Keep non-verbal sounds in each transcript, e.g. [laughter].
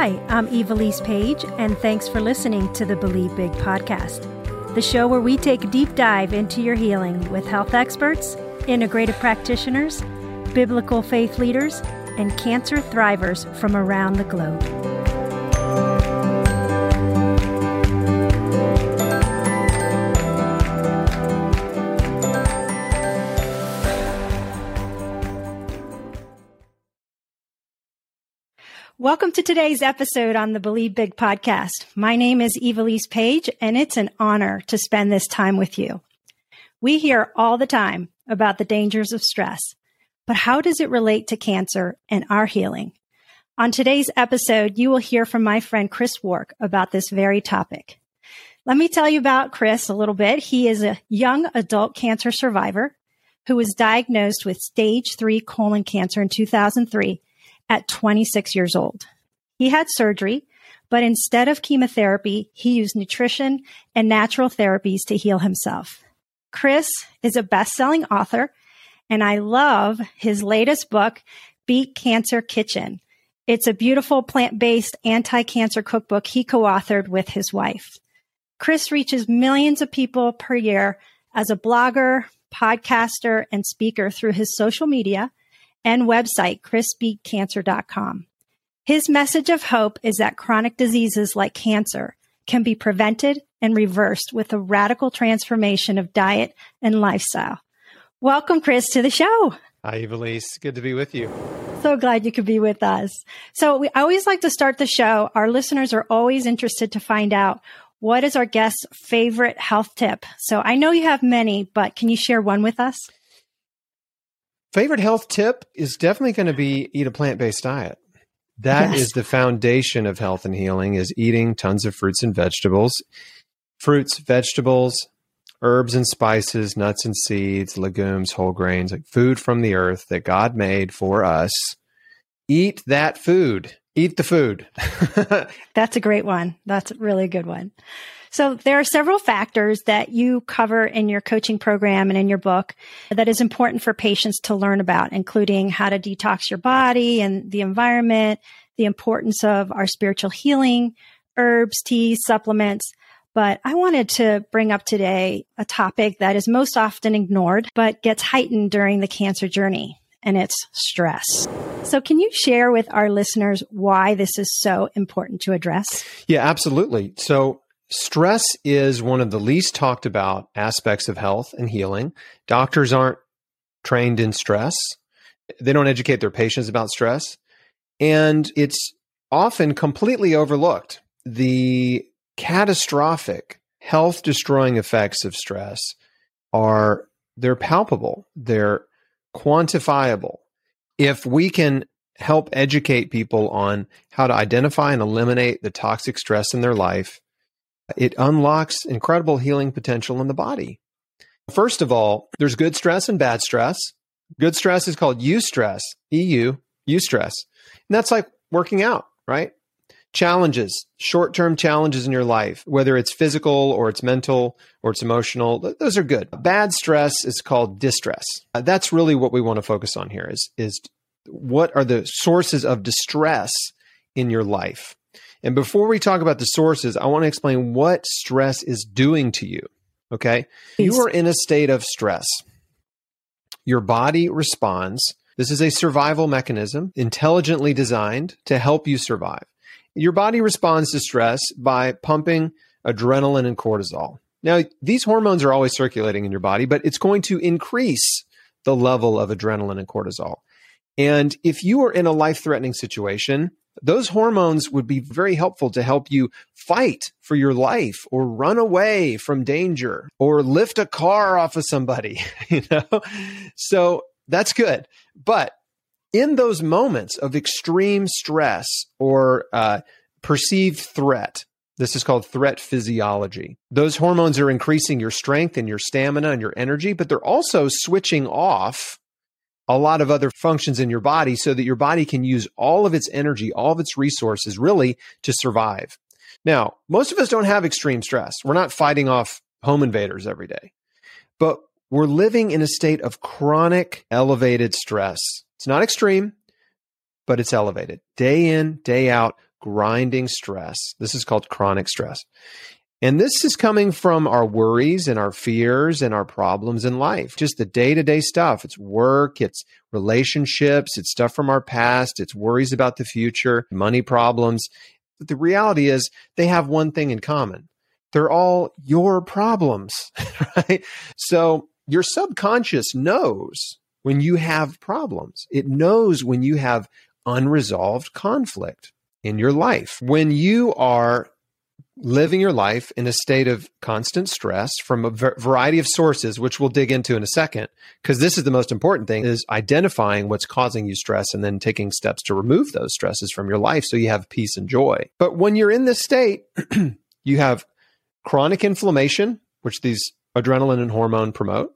Hi, I'm Ivelisse Page, and thanks for listening to the Believe Big podcast, the show where we take a deep dive into your healing with health experts, integrative practitioners, biblical faith leaders, and cancer thrivers from around the globe. Welcome to today's episode on the Believe Big podcast. My name is Ivelisse Page, and it's an honor to spend this time with you. We hear all the time about the dangers of stress, but how does it relate to cancer and our healing? On today's episode, you will hear from my friend Chris Wark about this very topic. Let me tell you about Chris a little bit. He is a young adult cancer survivor who was diagnosed with stage three colon cancer in 2003 at 26 years old. He had surgery, but instead of chemotherapy, he used nutrition and natural therapies to heal himself. Chris is a best selling author, and I love his latest book, Beat Cancer Kitchen. It's a beautiful plant based anti cancer cookbook he co authored with his wife. Chris reaches millions of people per year as a blogger, podcaster, and speaker through his social media and website, chrisbeatcancer.com. His message of hope is that chronic diseases like cancer can be prevented and reversed with a radical transformation of diet and lifestyle. Welcome, Chris, to the show. Hi, Ivelisse. Good to be with you. So glad you could be with us. So we always like to start the show. Our listeners are always interested to find out what is our guest's favorite health tip. So I know you have many, but can you share one with us? Favorite health tip is definitely going to be eat a plant-based diet. That yes. is the foundation of health and healing is eating tons of fruits and vegetables. Fruits, vegetables, herbs and spices, nuts and seeds, legumes, whole grains, like food from the earth that God made for us. Eat that food. Eat the food. [laughs] That's a great one. That's a really good one. So there are several factors that you cover in your coaching program and in your book that is important for patients to learn about, including how to detox your body and the environment, the importance of our spiritual healing, herbs, teas, supplements. But I wanted to bring up today a topic that is most often ignored, but gets heightened during the cancer journey, and it's stress. So, can you share with our listeners why this is so important to address? Yeah, absolutely. So, Stress is one of the least talked about aspects of health and healing. Doctors aren't trained in stress. They don't educate their patients about stress. And it's often completely overlooked. The catastrophic health destroying effects of stress are they're palpable, they're quantifiable. If we can help educate people on how to identify and eliminate the toxic stress in their life, it unlocks incredible healing potential in the body. First of all, there's good stress and bad stress. Good stress is called eustress, EU, eustress. And that's like working out, right? Challenges, short term challenges in your life, whether it's physical or it's mental or it's emotional, those are good. Bad stress is called distress. Uh, that's really what we want to focus on here is, is what are the sources of distress in your life? And before we talk about the sources, I want to explain what stress is doing to you. Okay. You are in a state of stress. Your body responds. This is a survival mechanism intelligently designed to help you survive. Your body responds to stress by pumping adrenaline and cortisol. Now, these hormones are always circulating in your body, but it's going to increase the level of adrenaline and cortisol. And if you are in a life threatening situation, those hormones would be very helpful to help you fight for your life or run away from danger or lift a car off of somebody, [laughs] you know? So that's good. But in those moments of extreme stress or uh, perceived threat, this is called threat physiology. Those hormones are increasing your strength and your stamina and your energy, but they're also switching off a lot of other functions in your body so that your body can use all of its energy, all of its resources really to survive. Now, most of us don't have extreme stress. We're not fighting off home invaders every day, but we're living in a state of chronic elevated stress. It's not extreme, but it's elevated day in, day out, grinding stress. This is called chronic stress. And this is coming from our worries and our fears and our problems in life, just the day to day stuff. It's work, it's relationships, it's stuff from our past, it's worries about the future, money problems. But the reality is, they have one thing in common they're all your problems, [laughs] right? So your subconscious knows when you have problems, it knows when you have unresolved conflict in your life. When you are living your life in a state of constant stress from a variety of sources which we'll dig into in a second because this is the most important thing is identifying what's causing you stress and then taking steps to remove those stresses from your life so you have peace and joy. But when you're in this state [clears throat] you have chronic inflammation which these adrenaline and hormone promote.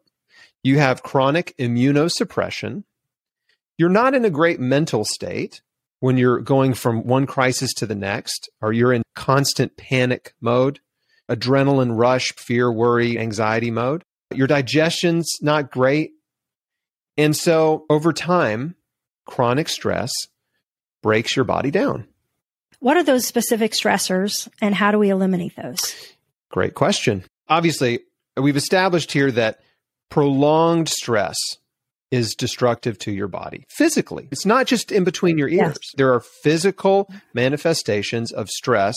You have chronic immunosuppression. You're not in a great mental state when you're going from one crisis to the next, or you're in constant panic mode, adrenaline rush, fear, worry, anxiety mode. Your digestion's not great. And so over time, chronic stress breaks your body down. What are those specific stressors and how do we eliminate those? Great question. Obviously, we've established here that prolonged stress is destructive to your body physically. It's not just in between your ears. Yes. There are physical manifestations of stress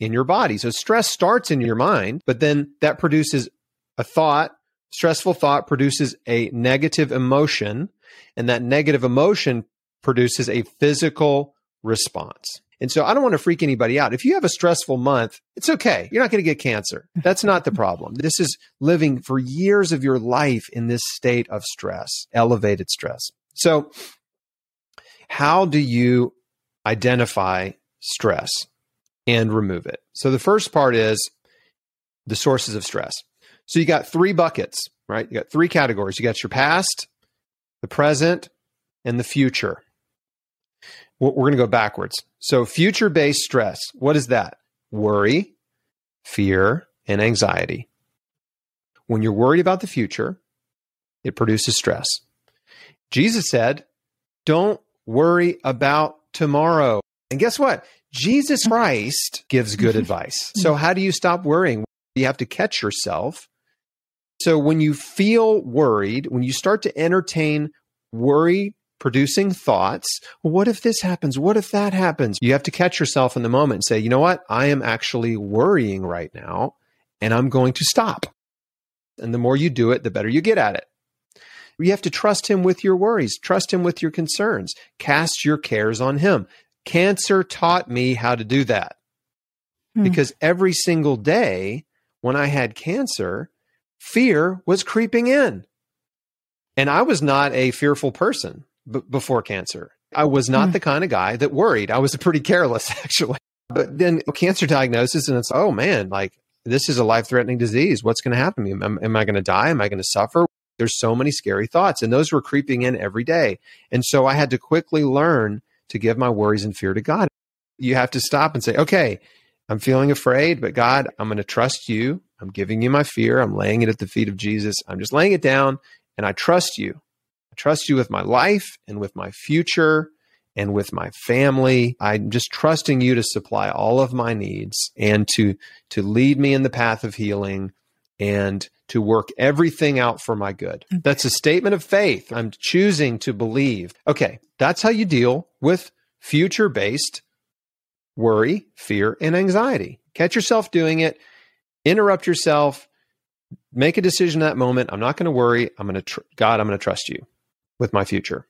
in your body. So stress starts in your mind, but then that produces a thought. Stressful thought produces a negative emotion, and that negative emotion produces a physical response. And so I don't want to freak anybody out. If you have a stressful month, it's okay. You're not going to get cancer. That's not the problem. [laughs] This is living for years of your life in this state of stress, elevated stress. So, how do you identify stress and remove it? So, the first part is the sources of stress. So, you got three buckets, right? You got three categories. You got your past, the present, and the future we're going to go backwards. So, future based stress, what is that? Worry, fear, and anxiety. When you're worried about the future, it produces stress. Jesus said, Don't worry about tomorrow. And guess what? Jesus Christ gives good mm-hmm. advice. Mm-hmm. So, how do you stop worrying? You have to catch yourself. So, when you feel worried, when you start to entertain worry producing thoughts. what if this happens? What if that happens? You have to catch yourself in the moment and say, you know what? I am actually worrying right now and I'm going to stop. And the more you do it, the better you get at it. You have to trust him with your worries, trust him with your concerns, cast your cares on him. Cancer taught me how to do that hmm. because every single day when I had cancer, fear was creeping in. And I was not a fearful person b- before cancer. I was not mm. the kind of guy that worried. I was [laughs] pretty careless, actually. But then cancer diagnosis, and it's, oh man, like this is a life threatening disease. What's going to happen to me? Am, am I going to die? Am I going to suffer? There's so many scary thoughts, and those were creeping in every day. And so I had to quickly learn to give my worries and fear to God. You have to stop and say, okay, I'm feeling afraid, but God, I'm going to trust you. I'm giving you my fear. I'm laying it at the feet of Jesus. I'm just laying it down, and I trust you trust you with my life and with my future and with my family. I'm just trusting you to supply all of my needs and to to lead me in the path of healing and to work everything out for my good. Okay. That's a statement of faith. I'm choosing to believe. Okay, that's how you deal with future-based worry, fear, and anxiety. Catch yourself doing it, interrupt yourself, make a decision that moment. I'm not going to worry. I'm going to tr- God, I'm going to trust you with my future?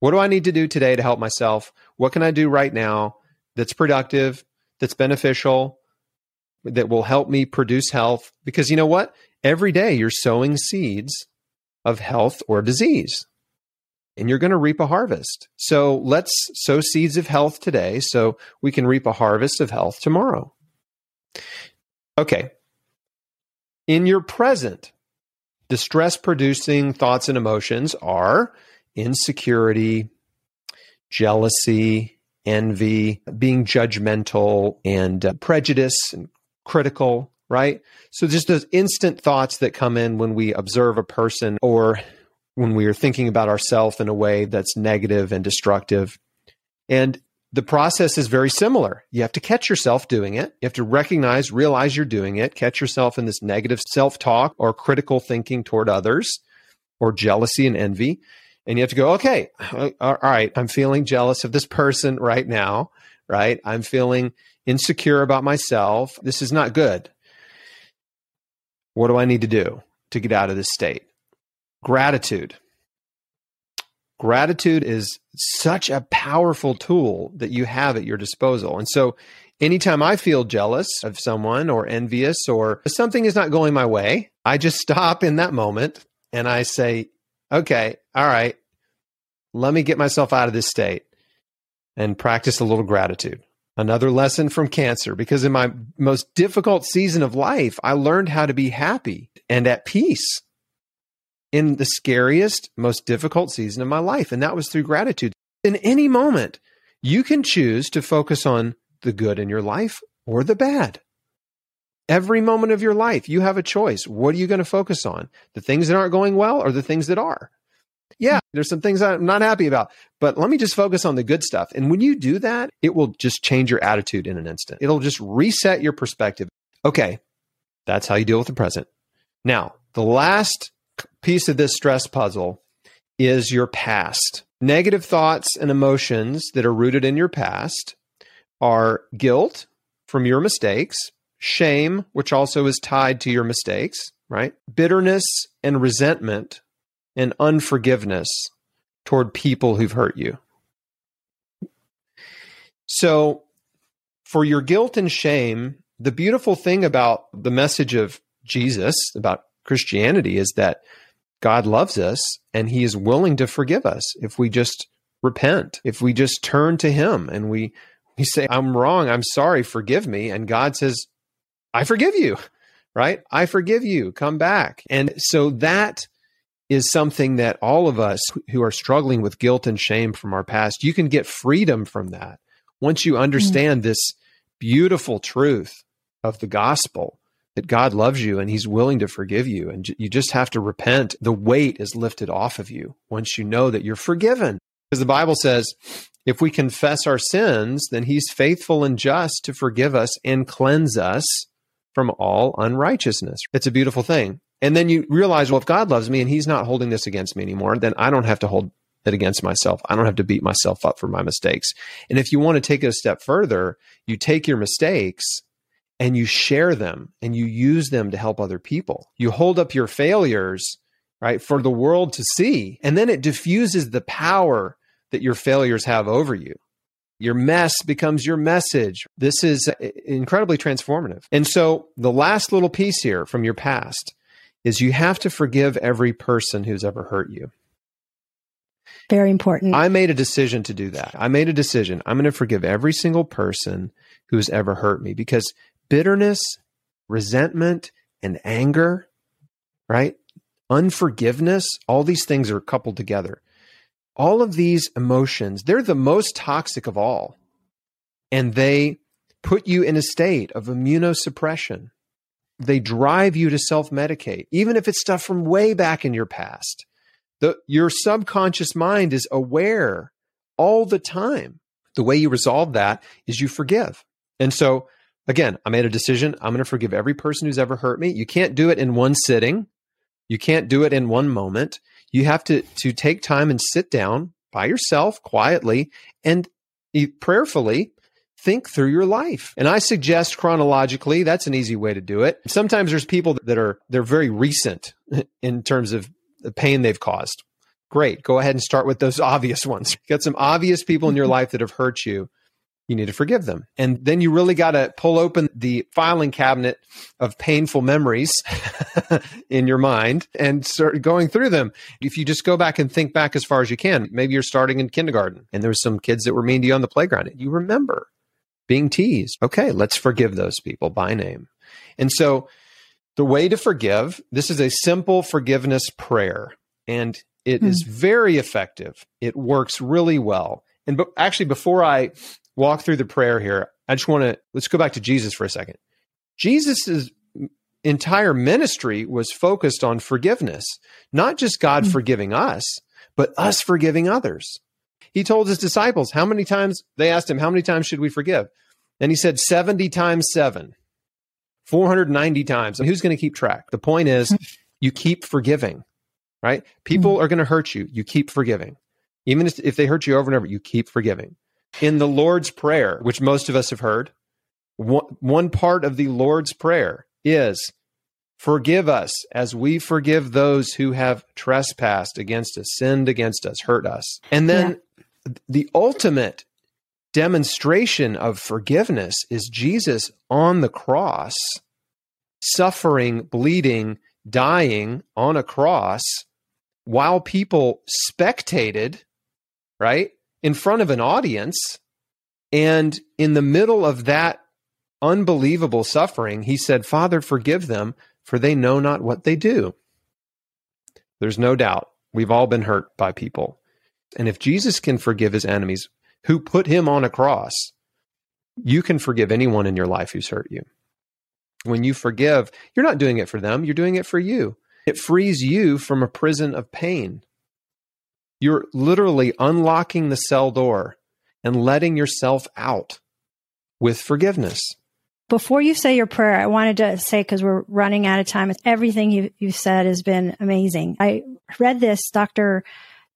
What do I need to do today to help myself? What can I do right now that's productive, that's beneficial, that will help me produce health? Because you know what? Every day you're sowing seeds of health or disease, and you're going to reap a harvest. So let's sow seeds of health today so we can reap a harvest of health tomorrow. Okay. In your present, the stress producing thoughts and emotions are insecurity, jealousy, envy, being judgmental, and uh, prejudice and critical, right? So just those instant thoughts that come in when we observe a person or when we are thinking about ourselves in a way that's negative and destructive. And the process is very similar. You have to catch yourself doing it. You have to recognize, realize you're doing it, catch yourself in this negative self talk or critical thinking toward others or jealousy and envy. And you have to go, okay, uh, all right, I'm feeling jealous of this person right now, right? I'm feeling insecure about myself. This is not good. What do I need to do to get out of this state? Gratitude. Gratitude is such a powerful tool that you have at your disposal. And so, anytime I feel jealous of someone or envious or something is not going my way, I just [laughs] stop in that moment and I say, okay, all right, let me get myself out of this state and practice a little gratitude. Another lesson from cancer, because in my most difficult season of life, I learned how to be happy and at peace in the scariest, most difficult season of my life. And that was through gratitude. In any moment, you can choose to focus on the good in your life or the bad. Every moment of your life, you have a choice. What are you going to focus on? The things that aren't going well or the things that are? Yeah, there's some things I'm not happy about, but let me just focus on the good stuff. And when you do that, it will just change your attitude in an instant. It'll just reset your perspective. Okay, that's how you deal with the present. Now, the last piece of this stress puzzle is your past. Negative thoughts and emotions that are rooted in your past are guilt from your mistakes, shame, which also is tied to your mistakes, right? Bitterness and resentment and unforgiveness toward people who've hurt you. So, for your guilt and shame, the beautiful thing about the message of Jesus, about Christianity, is that God loves us and he is willing to forgive us if we just repent, if we just turn to him and we we say I'm wrong, I'm sorry, forgive me and God says I forgive you. Right? I forgive you. Come back. And so that is something that all of us who are struggling with guilt and shame from our past, you can get freedom from that once you understand mm-hmm. this beautiful truth of the gospel that God loves you and he's willing to forgive you. And you just have to repent. The weight is lifted off of you once you know that you're forgiven. Because the Bible says, if we confess our sins, then he's faithful and just to forgive us and cleanse us from all unrighteousness. It's a beautiful thing. And then you realize, well, if God loves me and he's not holding this against me anymore, then I don't have to hold it against myself. I don't have to beat myself up for my mistakes. And if you want to take it a step further, you take your mistakes and you share them and you use them to help other people. You hold up your failures, right, for the world to see. And then it diffuses the power that your failures have over you. Your mess becomes your message. This is uh, incredibly transformative. And so the last little piece here from your past is you have to forgive every person who's ever hurt you. Very important. I made a decision to do that. I made a decision. I'm going to forgive every single person who's ever hurt me because bitterness, resentment, and anger, right? Unforgiveness, all these things are coupled together. All of these emotions, they're the most toxic of all. And they put you in a state of immunosuppression. They drive you to self medicate, even if it's stuff from way back in your past. The, your subconscious mind is aware all the time. The way you resolve that is you forgive. And so again, I made a decision. I'm going to forgive every person who's ever hurt me. You can't do it in one sitting. You can't do it in one moment. You have to to take time and sit down by yourself quietly and prayerfully think through your life. And I suggest chronologically, that's an easy way to do it. Sometimes there's people that are they're very recent [laughs] in terms of the pain they've caused. Great. Go ahead and start with those [laughs] obvious ones. Got some obvious people in your [laughs] life that have hurt you you need to forgive them. And then you really got to pull open the filing cabinet of painful memories in your mind and start going through them. If you just go back and think back as far as you can, maybe you're starting in kindergarten and there were some kids that were mean to you on the playground. You remember being teased. Okay, let's forgive those people by name. And so the way to forgive, this is a simple forgiveness prayer and it mm. is very effective. It works really well. And but actually, before I walk through the prayer here, I just want to let's go back to Jesus for a second. Jesus's entire ministry was focused on forgiveness, not just God mm-hmm. forgiving us, but us forgiving others. He told his disciples how many times they asked him, How many times should we forgive? And he said 70 times seven, 490 times. And who's going to keep track? The point is, [laughs] you keep forgiving, right? People mm-hmm. are going to hurt you. You keep forgiving. Even if they hurt you over and over, you keep forgiving. In the Lord's Prayer, which most of us have heard, one, one part of the Lord's Prayer is Forgive us as we forgive those who have trespassed against us, sinned against us, hurt us. And then yeah. The ultimate demonstration of forgiveness is Jesus on the cross, suffering, bleeding, dying on a cross while people spectated, right, in front of an audience. And in the middle of that unbelievable suffering, he said, Father, forgive them, for they know not what they do. There's no doubt we've all been hurt by people. And if Jesus can forgive his enemies who put him on a cross, you can forgive anyone in your life who's hurt you. When you forgive, you're not doing it for them, you're doing it for you. It frees you from a prison of pain. You're literally unlocking the cell door and letting yourself out with forgiveness. Before you say your prayer, I wanted to say, because we're running out of time, everything you, you said has been amazing. I read this, Dr.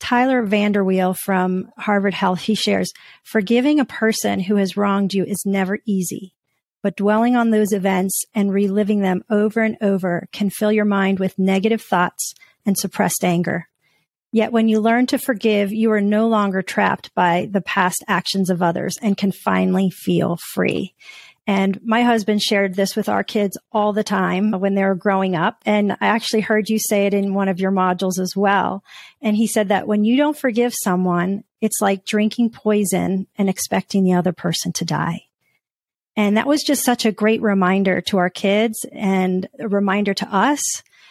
Tyler VanderWeele from Harvard Health, he shares, forgiving a person who has wronged you is never easy, but dwelling on those events and reliving them over and over can fill your mind with negative thoughts and suppressed anger. Yet when you learn to forgive, you are no longer trapped by the past actions of others and can finally feel free. And my husband shared this with our kids all the time when they were growing up. And I actually heard you say it in one of your modules as well. And he said that when you don't forgive someone, it's like drinking poison and expecting the other person to die. And that was just such a great reminder to our kids and a reminder to us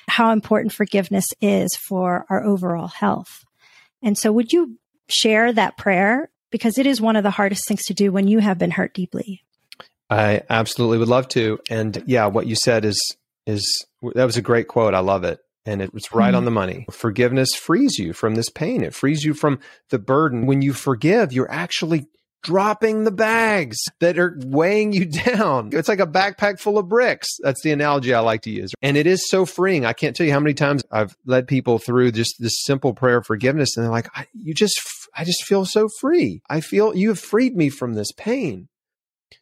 how important forgiveness is for our overall health. And so would you share that prayer? Because it is one of the hardest things to do when you have been hurt deeply. I absolutely would love to. And yeah, what you said is is that was a great quote. I love it. And it was right mm-hmm. on the money. Forgiveness frees you from this pain. It frees you from the burden. When you forgive, you're actually dropping the bags that are weighing you [laughs] down. It's like a backpack full of bricks. That's the analogy I like to use. And it is so freeing. I can't tell you how many times I've led people through just this simple prayer of forgiveness and they're like, you just, I just feel so free. I feel you have freed me from this pain.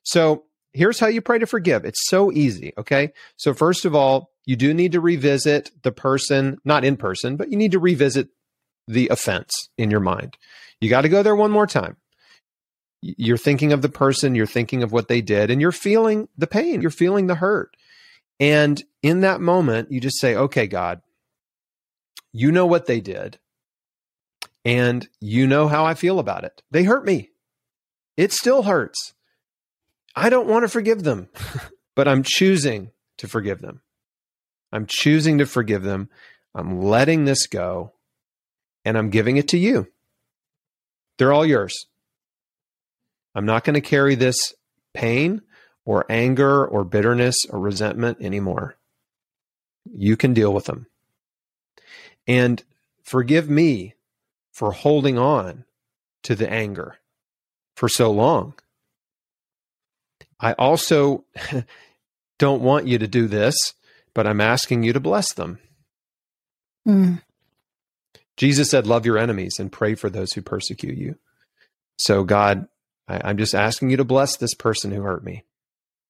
So here's how you pray to forgive. It's so easy. Okay. So, first of all, you do need to revisit the person, not in person, but you need to revisit the offense in your mind. You got to go there one more time. You're thinking of the person, you're thinking of what they did, and you're feeling the pain, you're feeling the hurt. And in that moment, you just say, okay, God, you know what they did, and you know how I feel about it. They hurt me. It still hurts. I don't want to forgive them, [laughs] but I'm choosing to forgive them. I'm choosing to forgive them. I'm letting this go and I'm giving it to you. They're all yours. I'm not going to carry this pain or anger or bitterness or resentment anymore. You can deal with them. And forgive me for holding on to the anger for so long. I also [laughs] don't want you to do this, but I'm asking you to bless them. Mm. Jesus said, Love your enemies and pray for those who persecute you. So, God, I, am just asking you to bless this person who hurt me.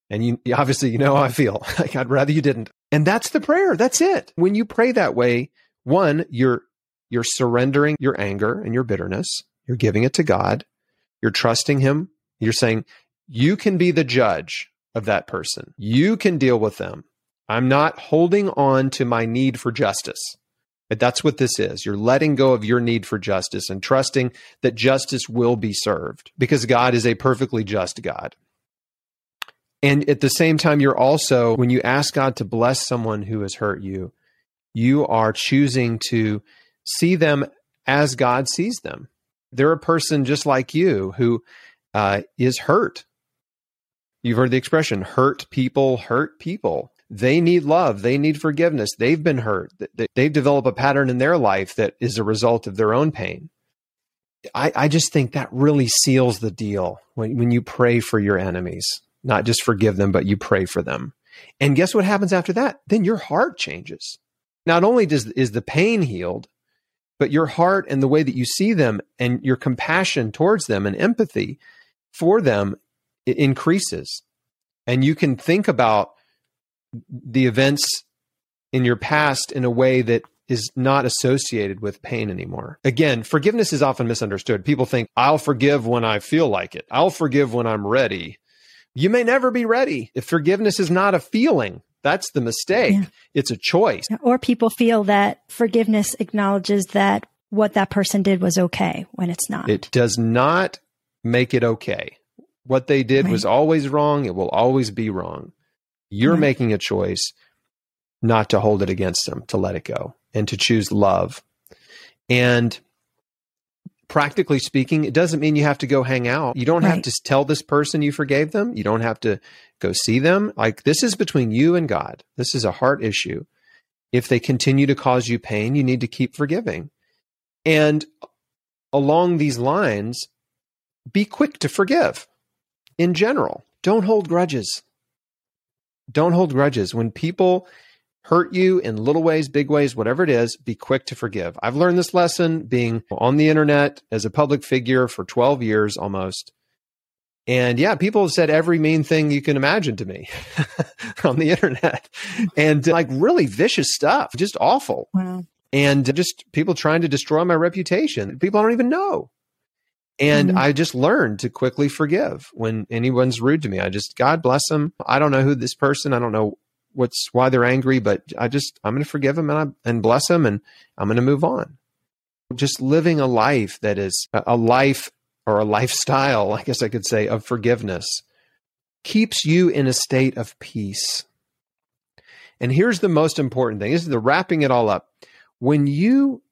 And you obviously, you know how I feel. [laughs] like I'd rather you didn't. And that's the prayer. That's it. When you pray that way, one, you're you're surrendering your anger and your bitterness. You're giving it to God. You're trusting Him. You're saying, you can be the judge of that person. You can deal with them. I'm not holding on to my need for justice. But that's what this is. You're letting go of your need for justice and trusting that justice will be served because God is a perfectly just God. And at the same time, you're also, when you ask God to bless someone who has hurt you, you are choosing to see them as God sees them. They're a person just like you who uh, is hurt You've heard the expression hurt people hurt people. They need love. They need forgiveness. They've been hurt. They've developed a pattern in their life that is a result of their own pain. I, I just think that really seals the deal when, when you pray for your enemies, not just forgive them, but you pray for them. And guess what happens after that? Then your heart changes. Not only does is the pain healed, but your heart and the way that you see them and your compassion towards them and empathy for them increases. And you can think about the events in your past in a way that is not associated with pain anymore. Again, forgiveness is often misunderstood. People think, I'll forgive when I feel like it, I'll forgive when I'm ready. You may never be ready. If forgiveness is not a feeling, that's the mistake. Yeah. It's a choice. Or people feel that forgiveness acknowledges that what that person did was okay when it's not. It does not make it okay. What they did right. was always wrong. It will always be wrong. You're right. making a choice not to hold it against them, to let it go and to choose love. And practically speaking, it doesn't mean you have to go hang out. You don't right. have to tell this person you forgave them. You don't have to go see them. Like this is between you and God. This is a heart issue. If they continue to cause you pain, you need to keep forgiving. And along these lines, be quick to forgive in general. Don't hold grudges. Don't hold grudges. When people hurt you in little ways, big ways, whatever it is, be quick to forgive. I've learned this lesson being on the internet as a public figure for 12 years almost. And yeah, people have said every mean thing you can imagine to me [laughs] on the internet and uh, like really vicious stuff, just awful. Wow. And just people trying to destroy my reputation. People I don't even know. And mm-hmm. I just learned to quickly forgive when anyone's rude to me. I just, God bless them. I don't know who this person, I don't know what's why they're angry, but I just I'm going to forgive them and I, and bless them, and I'm going to move on. Just living a life that is a life or a lifestyle, I guess I could say, of forgiveness keeps you in a state of peace. And here's the most important thing: this is the wrapping it all up. When you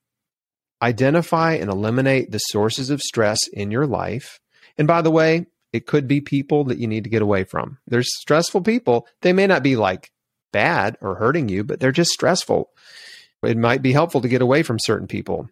identify and eliminate the sources of stress in your life, and by the way, it could be people that you need to get away from. There's stressful people. They may not be like bad or hurting you, but they're just stressful. It might be helpful to get away from certain people.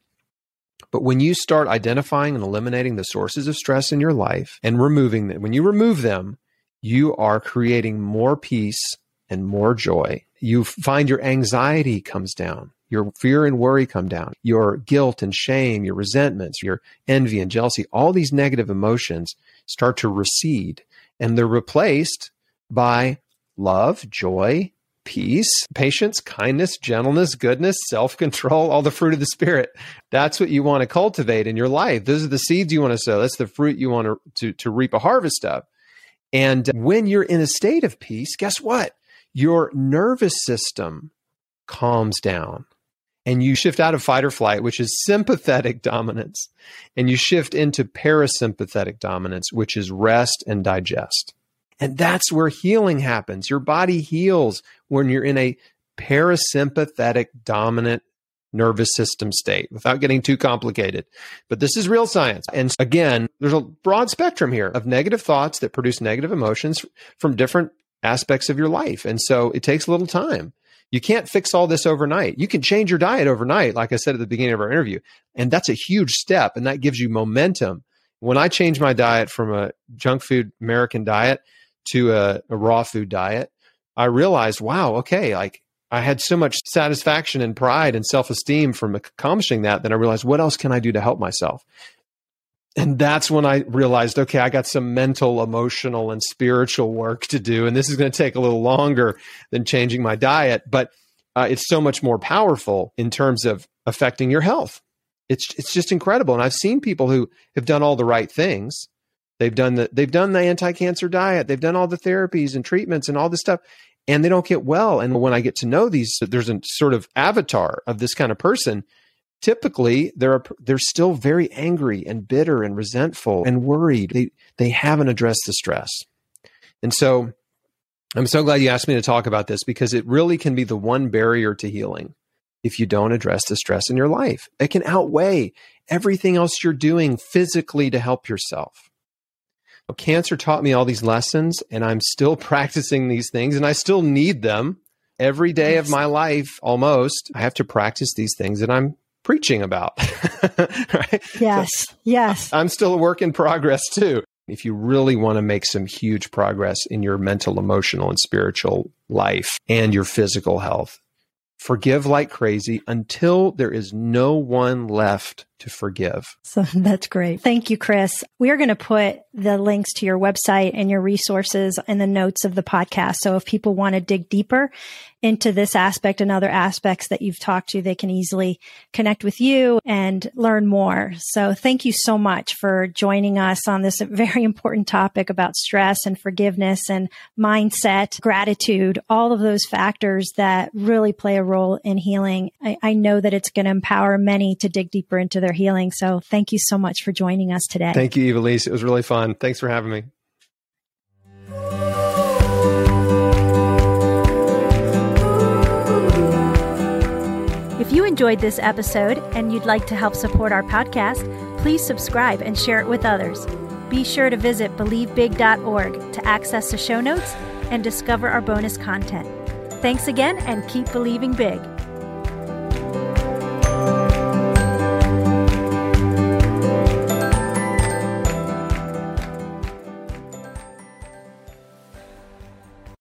But when you start identifying and eliminating the sources of stress in your life and removing them, when you remove them, you are creating more peace and more joy. You find your anxiety comes down. Your fear and worry come down. Your guilt and shame, your resentments, your envy and jealousy, all these negative emotions start to recede and they're replaced by love, joy, peace, patience, kindness, gentleness, goodness, self control, all the fruit of the Spirit. That's what you want to cultivate in your life. Those are the seeds you want to sow. That's the fruit you want to, to, to reap a harvest of. And when you're in a state of peace, guess what? Your nervous system calms down and you shift out of fight or flight, which is sympathetic dominance, and you shift into parasympathetic dominance, which is rest and digest. And that's where healing happens. Your body heals when you're in a parasympathetic dominant nervous system state without getting too complicated. But this is real science. And again, there's a broad spectrum here of negative thoughts that produce negative emotions from different aspects of your life. And so it takes a little time. You can't fix all this overnight. You can change your diet overnight, like I said at the beginning of our interview. And that's a huge step. And that gives you momentum. When I changed my diet from a junk food American diet to a, a raw food diet, I realized, wow, okay, like I had so much satisfaction and pride and self esteem from accomplishing that. Then I realized, what else can I do to help myself? And that's when I realized, okay, I got some mental, emotional, and spiritual work to do. And this is going to take a little longer than changing my diet, but uh, it's so much more powerful in terms of affecting your health. It's, it's just incredible. And I've seen people who have done all the right things They've done the they've done the anti-cancer diet. They've done all the therapies and treatments and all this stuff and they don't get well. And when I get to know these there's a sort of avatar of this kind of person. Typically, they're they're still very angry and bitter and resentful and worried. They they haven't addressed the stress. And so I'm so glad you asked me to talk about this because it really can be the one barrier to healing if you don't address the stress in your life. It can outweigh everything else you're doing physically to help yourself cancer taught me all these lessons and I'm still [laughs] practicing these things and I still need them every day of my life almost. I have to practice these things that I'm preaching about. [laughs] right? Yes. So yes. I'm still a work in progress too. If you really want to make some huge progress in your mental, emotional, and spiritual life and your physical health, forgive like crazy until there is no one left to forgive. So [laughs] that's great. Thank you, Chris. We are going to put the links to your website and your resources in the notes of the podcast. So if people want to dig deeper into this aspect and other aspects that you've talked to, they can easily connect with you and learn more. So thank you so much for joining us on this [laughs] very important topic about stress and forgiveness and mindset, gratitude, all of those factors that really play a role in healing. I, I know that it's going to empower many to dig deeper into their their healing. So thank you so much for joining us today. Thank you, Ivelisse. It was really fun. Thanks for having me. If you enjoyed this episode and you'd like to help support our podcast, please subscribe and share it with others. Be sure to visit believebig.org to access the show notes and discover our bonus content. Thanks again and keep believing big.